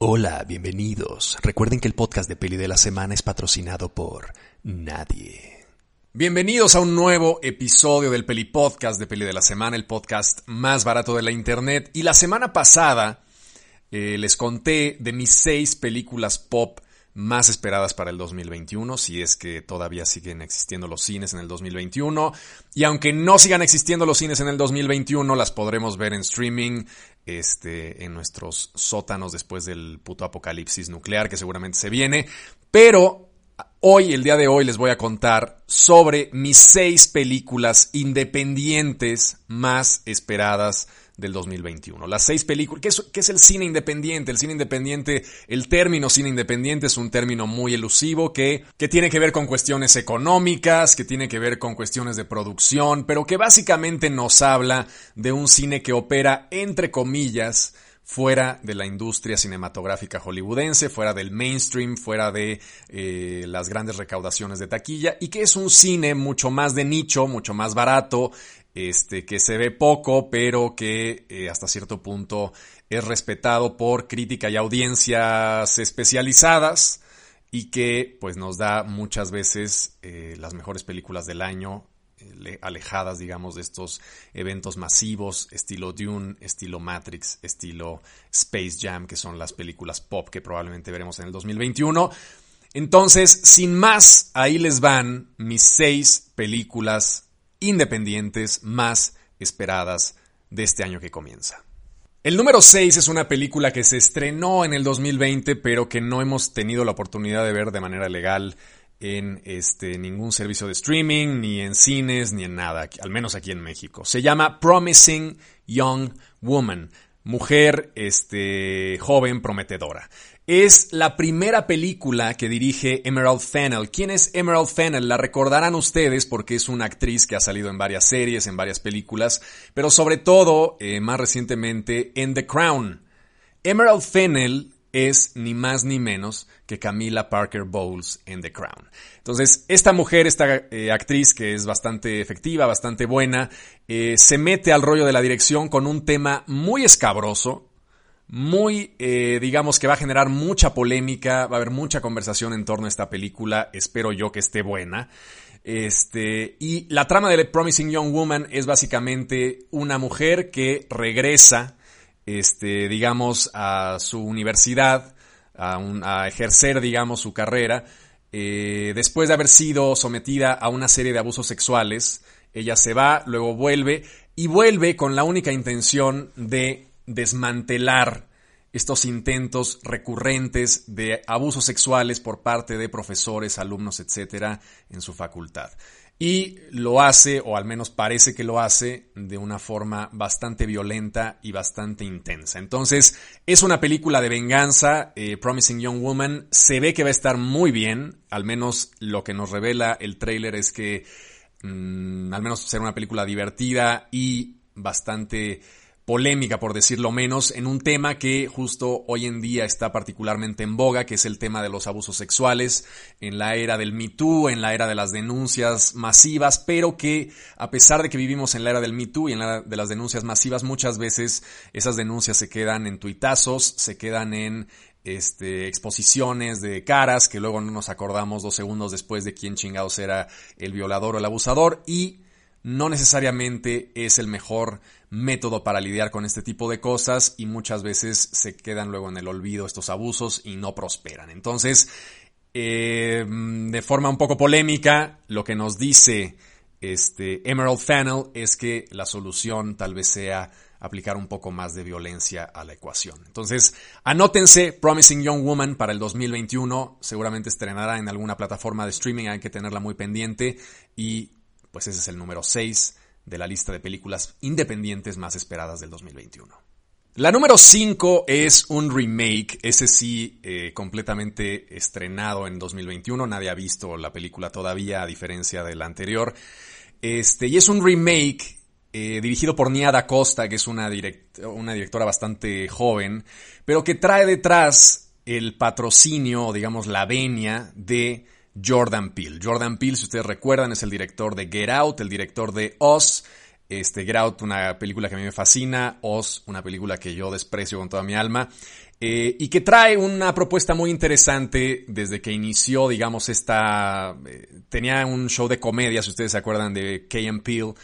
Hola, bienvenidos. Recuerden que el podcast de Peli de la Semana es patrocinado por nadie. Bienvenidos a un nuevo episodio del Peli Podcast de Peli de la Semana, el podcast más barato de la internet. Y la semana pasada eh, les conté de mis seis películas pop más esperadas para el 2021, si es que todavía siguen existiendo los cines en el 2021. Y aunque no sigan existiendo los cines en el 2021, las podremos ver en streaming, este, en nuestros sótanos después del puto apocalipsis nuclear que seguramente se viene. Pero hoy, el día de hoy, les voy a contar sobre mis seis películas independientes más esperadas del 2021. Las seis películas, ¿qué es, ¿qué es, el cine independiente? El cine independiente, el término cine independiente es un término muy elusivo que, que tiene que ver con cuestiones económicas, que tiene que ver con cuestiones de producción, pero que básicamente nos habla de un cine que opera entre comillas fuera de la industria cinematográfica hollywoodense, fuera del mainstream, fuera de eh, las grandes recaudaciones de taquilla y que es un cine mucho más de nicho, mucho más barato, este, que se ve poco, pero que eh, hasta cierto punto es respetado por crítica y audiencias especializadas y que pues nos da muchas veces eh, las mejores películas del año alejadas, digamos, de estos eventos masivos, estilo Dune, estilo Matrix, estilo Space Jam, que son las películas pop que probablemente veremos en el 2021. Entonces, sin más, ahí les van mis seis películas independientes más esperadas de este año que comienza. El número 6 es una película que se estrenó en el 2020, pero que no hemos tenido la oportunidad de ver de manera legal en este, ningún servicio de streaming, ni en cines, ni en nada, al menos aquí en México. Se llama Promising Young Woman, mujer este, joven prometedora. Es la primera película que dirige Emerald Fennell. ¿Quién es Emerald Fennell? La recordarán ustedes porque es una actriz que ha salido en varias series, en varias películas, pero sobre todo, eh, más recientemente, en The Crown. Emerald Fennell es ni más ni menos que Camila Parker Bowles en The Crown. Entonces, esta mujer, esta eh, actriz que es bastante efectiva, bastante buena, eh, se mete al rollo de la dirección con un tema muy escabroso, muy, eh, digamos que va a generar mucha polémica, va a haber mucha conversación en torno a esta película, espero yo que esté buena. Este, y la trama de The Promising Young Woman es básicamente una mujer que regresa este, digamos, a su universidad, a, ejercer, digamos, su carrera, eh, después de haber sido sometida a una serie de abusos sexuales, ella se va, luego vuelve y vuelve con la única intención de desmantelar estos intentos recurrentes de abusos sexuales por parte de profesores, alumnos, etcétera, en su facultad y lo hace, o al menos parece que lo hace, de una forma bastante violenta y bastante intensa. Entonces, es una película de venganza, eh, Promising Young Woman, se ve que va a estar muy bien, al menos lo que nos revela el tráiler es que mm, al menos será una película divertida y bastante polémica, por decirlo menos, en un tema que justo hoy en día está particularmente en boga, que es el tema de los abusos sexuales, en la era del Me Too, en la era de las denuncias masivas, pero que a pesar de que vivimos en la era del Me Too y en la era de las denuncias masivas, muchas veces esas denuncias se quedan en tuitazos, se quedan en este, exposiciones de caras que luego no nos acordamos dos segundos después de quién chingados era el violador o el abusador y no necesariamente es el mejor método para lidiar con este tipo de cosas y muchas veces se quedan luego en el olvido estos abusos y no prosperan. Entonces, eh, de forma un poco polémica, lo que nos dice este Emerald Fennel es que la solución tal vez sea aplicar un poco más de violencia a la ecuación. Entonces, anótense Promising Young Woman para el 2021, seguramente estrenará en alguna plataforma de streaming, hay que tenerla muy pendiente y pues ese es el número 6 de la lista de películas independientes más esperadas del 2021. La número 5 es un remake, ese sí, eh, completamente estrenado en 2021. Nadie ha visto la película todavía, a diferencia de la anterior. Este, y es un remake eh, dirigido por Nia Da Costa, que es una, una directora bastante joven, pero que trae detrás el patrocinio, digamos, la venia de Jordan Peele. Jordan Peele, si ustedes recuerdan, es el director de Get Out, el director de Oz. Este, Get Out, una película que a mí me fascina. Oz, una película que yo desprecio con toda mi alma. eh, y que trae una propuesta muy interesante desde que inició, digamos, esta... Eh, tenía un show de comedia, si ustedes se acuerdan de Key Peel,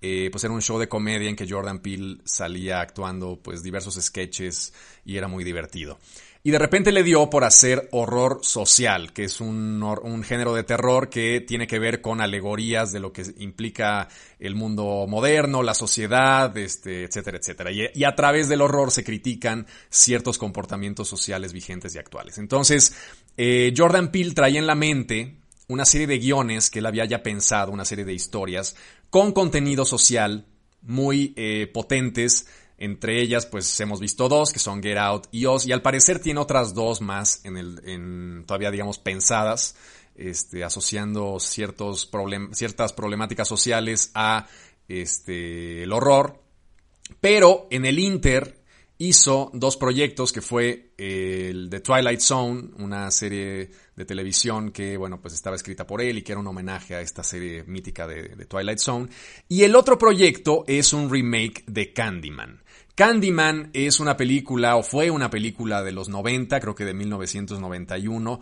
eh, pues era un show de comedia en que Jordan Peele salía actuando pues diversos sketches y era muy divertido. Y de repente le dio por hacer horror social, que es un, género de terror que tiene que ver con alegorías de lo que implica el mundo moderno, la sociedad, este, etcétera, etcétera. Y, a través del horror se critican ciertos comportamientos sociales vigentes y actuales. Entonces, eh, Jordan Peele traía en la mente una serie de guiones que él había ya pensado, una serie de historias con contenido social muy eh, potentes entre ellas, pues hemos visto dos, que son Get Out y Oz, y al parecer tiene otras dos más en el, todavía digamos pensadas, este, asociando ciertos ciertas problemáticas sociales a este, el horror. Pero en el Inter hizo dos proyectos que fue el The Twilight Zone, una serie de televisión que, bueno, pues estaba escrita por él y que era un homenaje a esta serie mítica de, Twilight Zone. Y el otro proyecto es un remake de Candyman. Candyman es una película, o fue una película de los 90, creo que de 1991,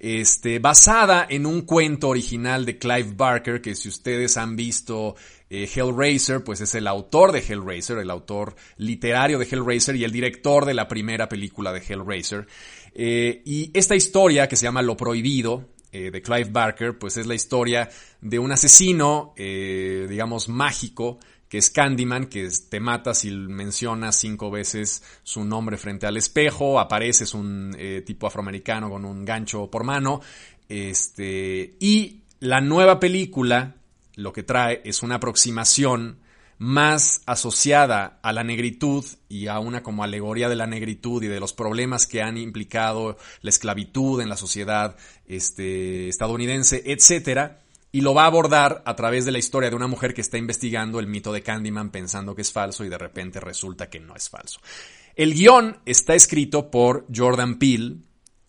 este, basada en un cuento original de Clive Barker, que si ustedes han visto eh, Hellraiser, pues es el autor de Hellraiser, el autor literario de Hellraiser y el director de la primera película de Hellraiser. Eh, y esta historia, que se llama Lo Prohibido, eh, de Clive Barker, pues es la historia de un asesino, digamos, mágico, que es Candyman, que te mata si mencionas cinco veces su nombre frente al espejo, apareces un eh, tipo afroamericano con un gancho por mano, este, y la nueva película lo que trae es una aproximación más asociada a la negritud y a una como alegoría de la negritud y de los problemas que han implicado la esclavitud en la sociedad este, estadounidense, etcétera, y lo va a abordar a través de la historia de una mujer que está investigando el mito de Candyman pensando que es falso y de repente resulta que no es falso. El guion está escrito por Jordan Peele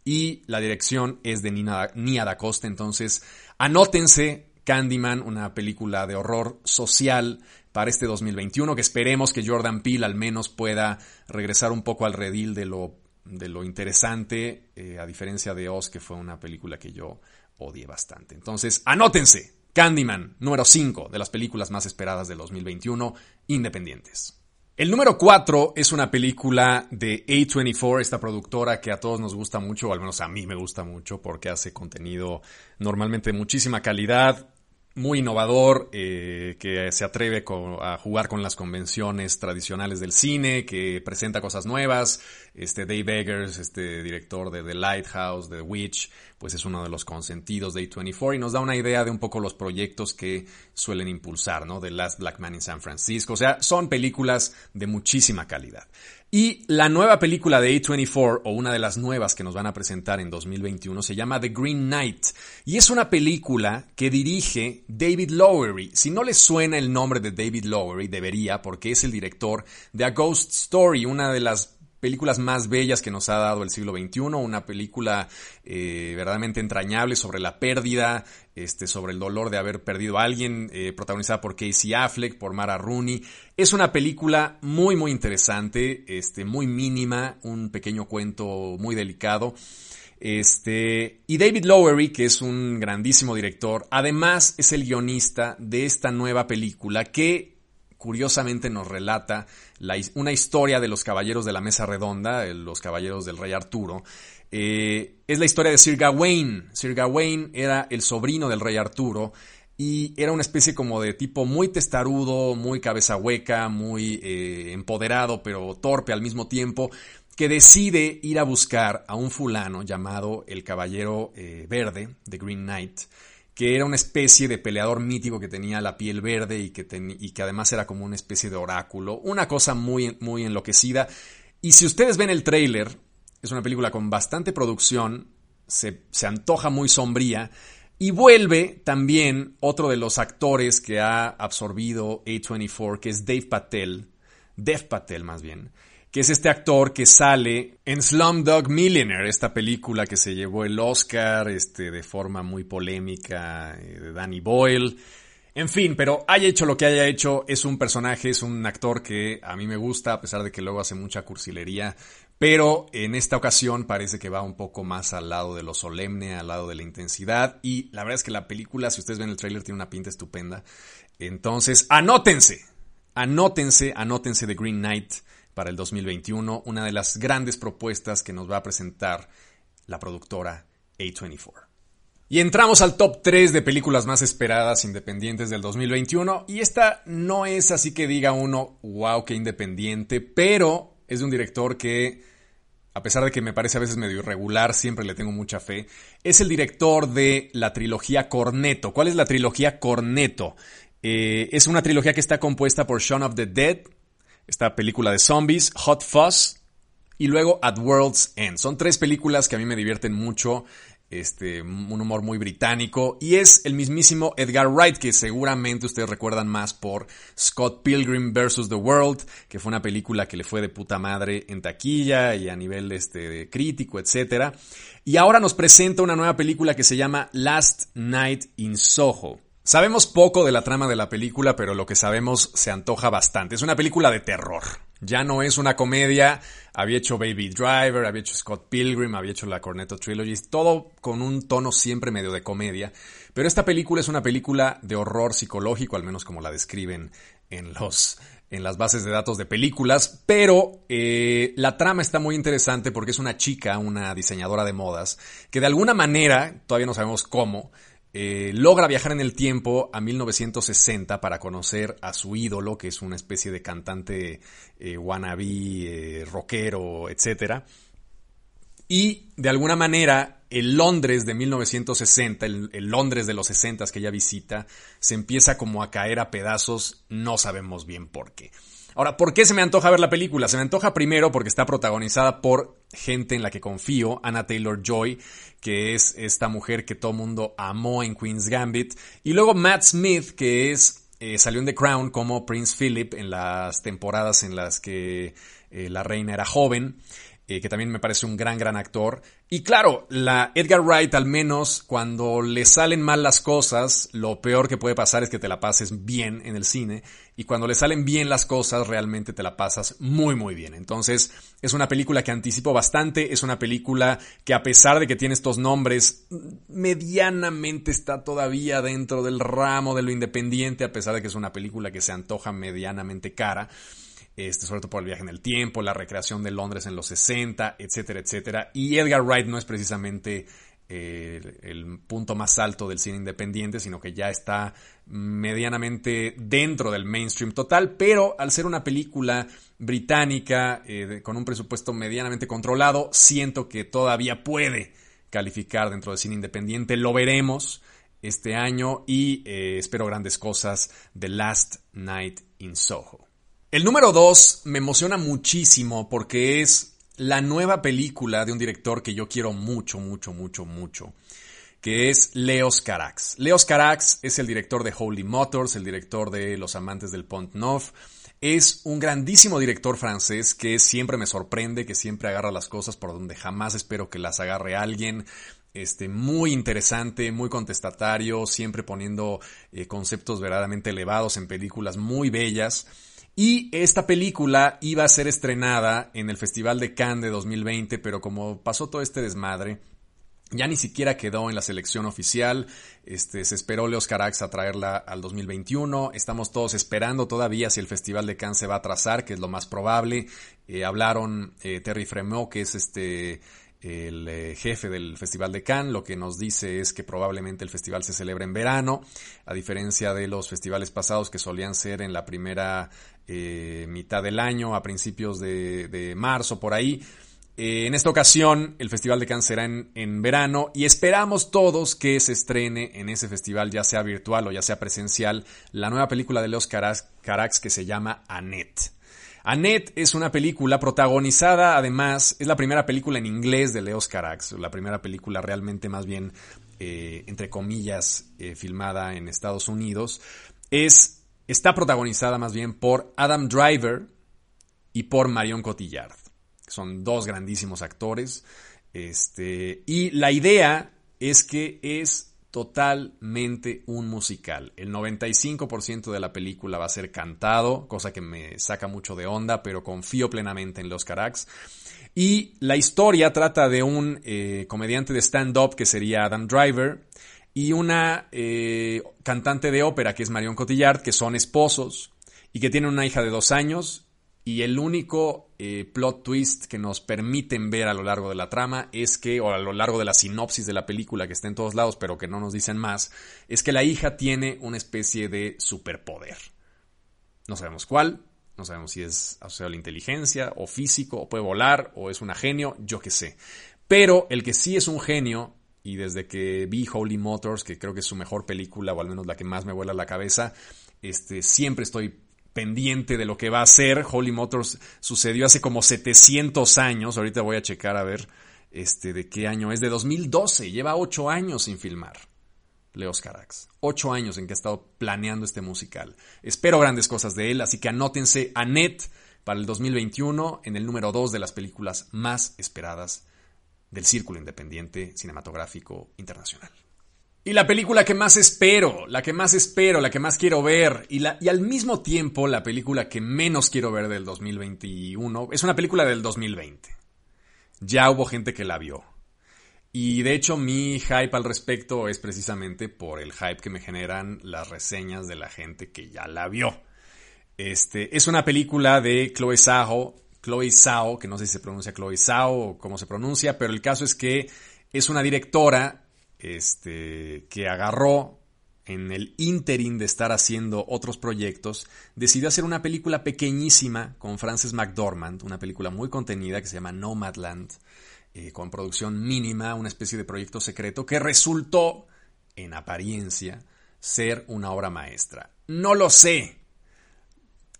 y la dirección es de Nina, Nia Da Costa, entonces anótense Candyman, una película de horror social para este 2021, que esperemos que Jordan Peele al menos pueda regresar un poco al redil de lo, de lo interesante, eh, a diferencia de Oz, que fue una película que yo odié bastante. Entonces, anótense. Candyman, número 5 de las películas más esperadas del 2021, independientes. El número 4 es una película de A24, esta productora que a todos nos gusta mucho, o al menos a mí me gusta mucho, porque hace contenido normalmente de muchísima calidad, muy innovador, eh, que se atreve a jugar con las convenciones tradicionales del cine, que presenta cosas nuevas. Este Dave Eggers, este director de The Lighthouse, The Witch, pues es uno de los consentidos de A24 y nos da una idea de un poco los proyectos que suelen impulsar, ¿no? The Last Black Man in San Francisco. O sea, son películas de muchísima calidad. Y la nueva película de A24, o una de las nuevas que nos van a presentar en 2021, se llama The Green Knight. Y es una película que dirige David Lowery. Si no les suena el nombre de David Lowery, debería, porque es el director de A Ghost Story, una de las películas más bellas que nos ha dado el siglo XXI, una película eh, verdaderamente entrañable sobre la pérdida, este, sobre el dolor de haber perdido a alguien, eh, protagonizada por Casey Affleck, por Mara Rooney. Es una película muy, muy interesante, este, muy mínima, un pequeño cuento muy delicado. Este, y David Lowery, que es un grandísimo director, además es el guionista de esta nueva película que curiosamente nos relata una historia de los caballeros de la mesa redonda, los caballeros del rey Arturo. Eh, es la historia de Sir Gawain. Sir Gawain era el sobrino del rey Arturo y era una especie como de tipo muy testarudo, muy cabeza hueca, muy eh, empoderado, pero torpe al mismo tiempo, que decide ir a buscar a un fulano llamado el Caballero eh, Verde, The Green Knight, que era una especie de peleador mítico que tenía la piel verde y que, y que además era como una especie de oráculo, una cosa muy, muy enloquecida. Y si ustedes ven el tráiler, es una película con bastante producción, se, se antoja muy sombría, y vuelve también otro de los actores que ha absorbido A24, que es Dave Patel, Dev Patel más bien, que es este actor que sale en Slumdog Millionaire, esta película que se llevó el Oscar este, de forma muy polémica eh, de Danny Boyle. En fin, pero haya hecho lo que haya hecho, es un personaje, es un actor que a mí me gusta, a pesar de que luego hace mucha cursilería, Pero en esta ocasión parece que va un poco más al lado de lo solemne, al lado de la intensidad. Y la verdad es que la película, si ustedes ven el tráiler, tiene una pinta estupenda. Entonces, anótense, anótense, anótense de Green Knight para el 2021, una de las grandes propuestas que nos va a presentar la productora A24. Y entramos al top 3 de películas más esperadas independientes del 2021. Y esta no es así que diga uno, wow, qué independiente, pero es de un director que, a pesar de que me parece a veces medio irregular, siempre le tengo mucha fe. Es el director de la trilogía Corneto. ¿Cuál es la trilogía Corneto? Eh, es una trilogía que está compuesta por Shaun of the Dead, esta película de zombies, Hot Fuzz y luego At World's End. Son tres películas que a mí me divierten mucho este, un humor muy británico, y es el mismísimo Edgar Wright, que seguramente ustedes recuerdan más por Scott Pilgrim vs. The World, que fue una película que le fue de puta madre en taquilla y a nivel este, crítico, etc. Y ahora nos presenta una nueva película que se llama Last Night in Soho. Sabemos poco de la trama de la película, pero lo que sabemos se antoja bastante. Es una película de terror. Ya no es una comedia. Había hecho Baby Driver, había hecho Scott Pilgrim, había hecho la Cornetto Trilogy, todo con un tono siempre medio de comedia. Pero esta película es una película de horror psicológico, al menos como la describen en los en las bases de datos de películas, pero eh, la trama está muy interesante porque es una chica, una diseñadora de modas, que de alguna manera, todavía no sabemos cómo, eh, logra viajar en el tiempo a 1960 para conocer a su ídolo, que es una especie de cantante eh, wannabe, eh, rockero, etc. Y de alguna manera el Londres de 1960, el, Londres de los 60 que ella visita, se empieza como a caer a pedazos, no sabemos bien por qué. Ahora, ¿por qué se me antoja ver la película? Se me antoja primero porque está protagonizada por gente en la que confío, Anna Taylor Joy, que es esta mujer que todo mundo amó en Queen's Gambit, y luego Matt Smith, que es eh, salió en The Crown como Prince Philip en las temporadas en las que eh, la reina era joven. Eh, que también me parece un gran, gran actor. Y claro, la Edgar Wright, al menos cuando le salen mal las cosas, lo peor que puede pasar es que te la pases bien en el cine. Y cuando le salen bien las cosas, realmente te la pasas muy, muy bien. Entonces, es una película que anticipo bastante. Es una película que a pesar de que tiene estos nombres, medianamente está todavía dentro del ramo de lo independiente, a pesar de que es una película que se antoja medianamente cara este, sobre todo por el viaje en el tiempo, la recreación de Londres en los 60, etcétera, etcétera. Y Edgar Wright no es precisamente eh, el punto más alto del cine independiente, sino que ya está medianamente dentro del mainstream total, pero al ser una película británica eh, con un presupuesto medianamente controlado, siento que todavía puede calificar dentro del cine independiente. Lo veremos este año y eh, espero grandes cosas de Last Night in Soho. El número dos me emociona muchísimo porque es la nueva película de un director que yo quiero mucho, mucho, mucho, mucho, que es Leos Carax. Leos Carax es el director de Holy Motors, el director de Los Amantes del Pont Neuf. Es un grandísimo director francés que siempre me sorprende, que siempre agarra las cosas por donde jamás espero que las agarre alguien. Este, muy interesante, muy contestatario, siempre poniendo eh, conceptos verdaderamente elevados en películas muy bellas. Y esta película iba a ser estrenada en el Festival de Cannes de 2020, pero como pasó todo este desmadre, ya ni siquiera quedó en la selección oficial. Este, se esperó Leos Carax a traerla al 2021. Estamos todos esperando todavía si el Festival de Cannes se va a trazar, que es lo más probable. Eh, hablaron eh, Terry Fremont, que es este el eh, jefe del Festival de Cannes, lo que nos dice es que probablemente el festival se celebra en verano, a diferencia de los festivales pasados que solían ser en la primera eh, mitad del año, a principios de, marzo, por ahí. Eh, en esta ocasión, el Festival de Cannes será en, en, verano y esperamos todos que se estrene en ese festival, ya sea virtual o ya sea presencial, la nueva película de Leos Carax que se llama Annette. Annette es una película protagonizada, además, es la primera película en inglés de Leos Carax, la primera película realmente más bien, eh, entre comillas, eh, filmada en Estados Unidos. Es, está protagonizada más bien por Adam Driver y por Marion Cotillard. Son dos grandísimos actores. Este, y la idea es que es totalmente un musical. El 95% de la película va a ser cantado, cosa que me saca mucho de onda, pero confío plenamente en los Carax. Y la historia trata de un eh, comediante de stand-up que sería Adam Driver y una eh, cantante de ópera que es Marion Cotillard, que son esposos y que tienen una hija de dos años y el único eh, plot twist que nos permiten ver a lo largo de la trama es que, o a lo largo de la sinopsis de la película que está en todos lados, pero que no nos dicen más, es que la hija tiene una especie de superpoder. No sabemos cuál, no sabemos si es asociado a la inteligencia, o físico, o puede volar, o es un genio, yo qué sé. Pero el que sí es un genio, y desde que vi Holy Motors, que creo que es su mejor película, o al menos la que más me vuela la cabeza, este, siempre estoy pendiente de lo que va a ser. Holy Motors sucedió hace como 700 años. Ahorita voy a checar a ver este, de qué año es. De 2012. Lleva 8 años sin filmar. Leos Carax. 8 años en que ha estado planeando este musical. Espero grandes cosas de él, así que anótense a net para el 2021 en el número 2 de las películas más esperadas del Círculo Independiente Cinematográfico Internacional. Y la película que más espero, la que más espero, la que más quiero ver, y, la, y al mismo tiempo la película que menos quiero ver del 2021, es una película del 2020. Ya hubo gente que la vio. Y de hecho mi hype al respecto es precisamente por el hype que me generan las reseñas de la gente que ya la vio. Este, es una película de Chloe Zhao, Chloe Zhao, que no sé si se pronuncia Chloe Zhao o cómo se pronuncia, pero el caso es que es una directora este, que agarró en el interim de estar haciendo otros proyectos, decidió hacer una película pequeñísima con Frances McDormand, una película muy contenida que se llama Nomadland, eh, con producción mínima, una especie de proyecto secreto que resultó, en apariencia, ser una obra maestra. No lo sé,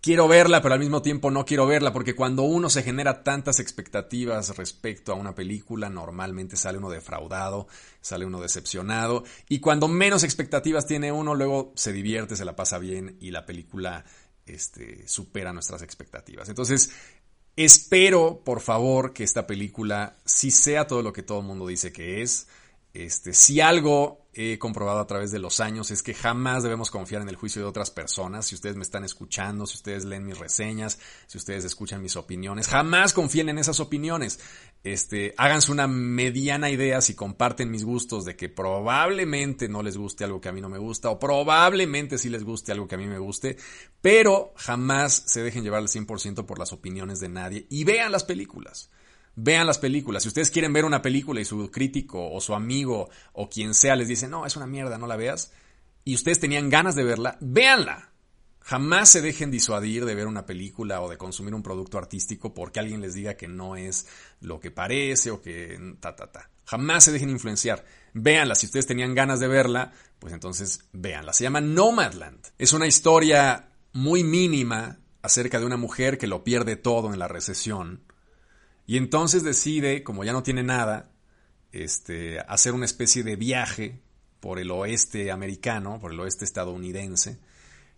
quiero verla, pero al mismo tiempo no quiero verla, porque cuando uno se genera tantas expectativas respecto a una película, normalmente sale uno defraudado, sale uno decepcionado, y cuando menos expectativas tiene uno, luego se divierte, se la pasa bien y la película este, supera nuestras expectativas. Entonces, espero, por favor, que esta película sí sea todo lo que todo el mundo dice que es. Este, si algo he comprobado a través de los años es que jamás debemos confiar en el juicio de otras personas. Si ustedes me están escuchando, si ustedes leen mis reseñas, si ustedes escuchan mis opiniones, jamás confíen en esas opiniones. Este, háganse una mediana idea si comparten mis gustos de que probablemente no les guste algo que a mí no me gusta o probablemente sí les guste algo que a mí me guste, pero jamás se dejen llevar al 100% por las opiniones de nadie y vean las películas. Vean las películas. Si ustedes quieren ver una película y su crítico o su amigo o quien sea les dice, no, es una mierda, no la veas, y ustedes tenían ganas de verla, véanla. Jamás se dejen disuadir de ver una película o de consumir un producto artístico porque alguien les diga que no es lo que parece o que ta, ta, ta. Jamás se dejen influenciar. Véanla. Si ustedes tenían ganas de verla, pues entonces véanla. Se llama Nomadland. Es una historia muy mínima acerca de una mujer que lo pierde todo en la recesión y entonces decide, como ya no tiene nada, este, hacer una especie de viaje por el oeste americano, por el oeste estadounidense.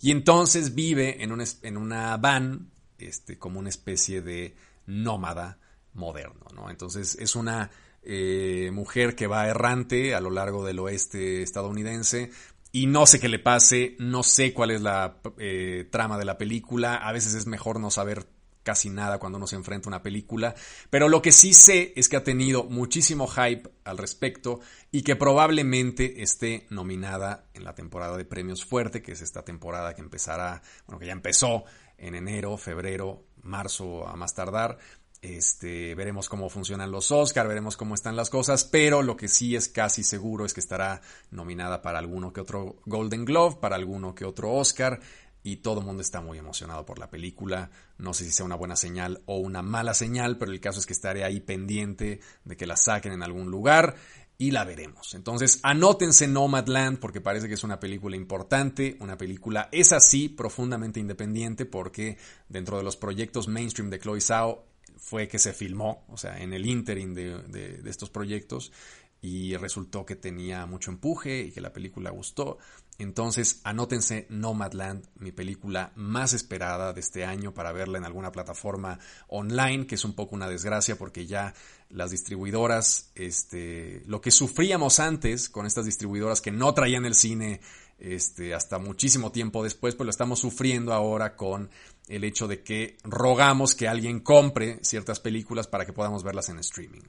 Y entonces vive en, en una van este, como una especie de nómada moderno. ¿no? Entonces es una eh, mujer que va errante a lo largo del oeste estadounidense. Y no sé qué le pase, no sé cuál es la eh, trama de la película. A veces es mejor no saber casi nada cuando uno se enfrenta a una película, pero lo que sí sé es que ha tenido muchísimo hype al respecto y que probablemente esté nominada en la temporada de premios fuerte, que es esta temporada que empezará, bueno, que ya empezó en enero, febrero, marzo a más tardar. Este, veremos cómo funcionan los Oscar, veremos cómo están las cosas, pero lo que sí es casi seguro es que estará nominada para alguno que otro Golden Glove, para alguno que otro Oscar y todo el mundo está muy emocionado por la película. No sé si sea una buena señal o una mala señal, pero el caso es que estaré ahí pendiente de que la saquen en algún lugar y la veremos. Entonces, anótense Nomadland porque parece que es una película importante, una película es así profundamente independiente porque dentro de los proyectos mainstream de Chloe Zhao fue que se filmó, o sea, en el interim de, de estos proyectos y resultó que tenía mucho empuje y que la película gustó. Entonces, anótense Nomadland, mi película más esperada de este año para verla en alguna plataforma online, que es un poco una desgracia porque ya las distribuidoras, este, lo que sufríamos antes con estas distribuidoras que no traían el cine este, hasta muchísimo tiempo después, pues lo estamos sufriendo ahora con el hecho de que rogamos que alguien compre ciertas películas para que podamos verlas en streaming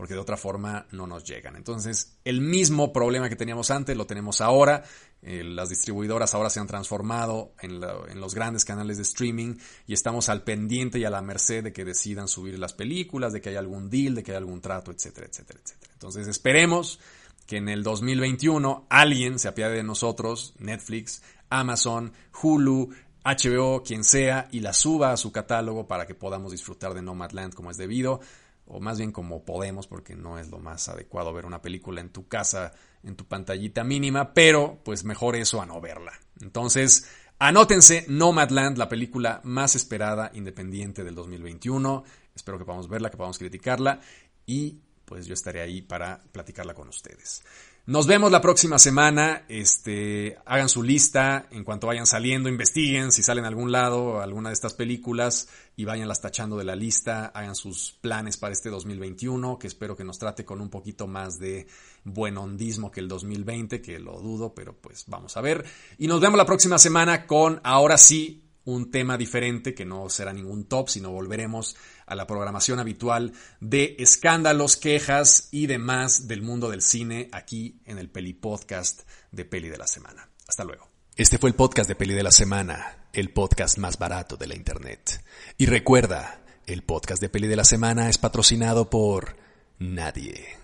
porque de otra forma no nos llegan. Entonces, el mismo problema que teníamos antes lo tenemos ahora. Eh, las distribuidoras ahora se han transformado en, los grandes canales de streaming y estamos al pendiente y a la merced de que decidan subir las películas, de que haya algún deal, de que haya algún trato, etcétera, etcétera, etcétera. Entonces, esperemos que en el 2021 alguien se apiade de nosotros, Netflix, Amazon, Hulu, HBO, quien sea, y la suba a su catálogo para que podamos disfrutar de Nomadland como es debido o más bien como podemos, porque no es lo más adecuado ver una película en tu casa, en tu pantallita mínima, pero pues mejor eso a no verla. Entonces, anótense Nomadland, la película más esperada independiente del 2021. Espero que podamos verla, que podamos criticarla y pues yo estaré ahí para platicarla con ustedes. Nos vemos la próxima semana. Este, hagan su lista en cuanto vayan saliendo, investiguen si salen a algún lado alguna de estas películas y vayanlas tachando de la lista. Hagan sus planes para este 2021, que espero que nos trate con un poquito más de buen hondismo que el 2020, que lo dudo, pero pues vamos a ver. Y nos vemos la próxima semana con ahora sí un tema diferente que no será ningún top, sino volveremos a la programación habitual de escándalos, quejas y demás del mundo del cine aquí en el Peli Podcast de Peli de la Semana. Hasta luego. Este fue el podcast de Peli de la Semana, el podcast más barato de la Internet. Y recuerda, el podcast de Peli de la Semana es patrocinado por nadie.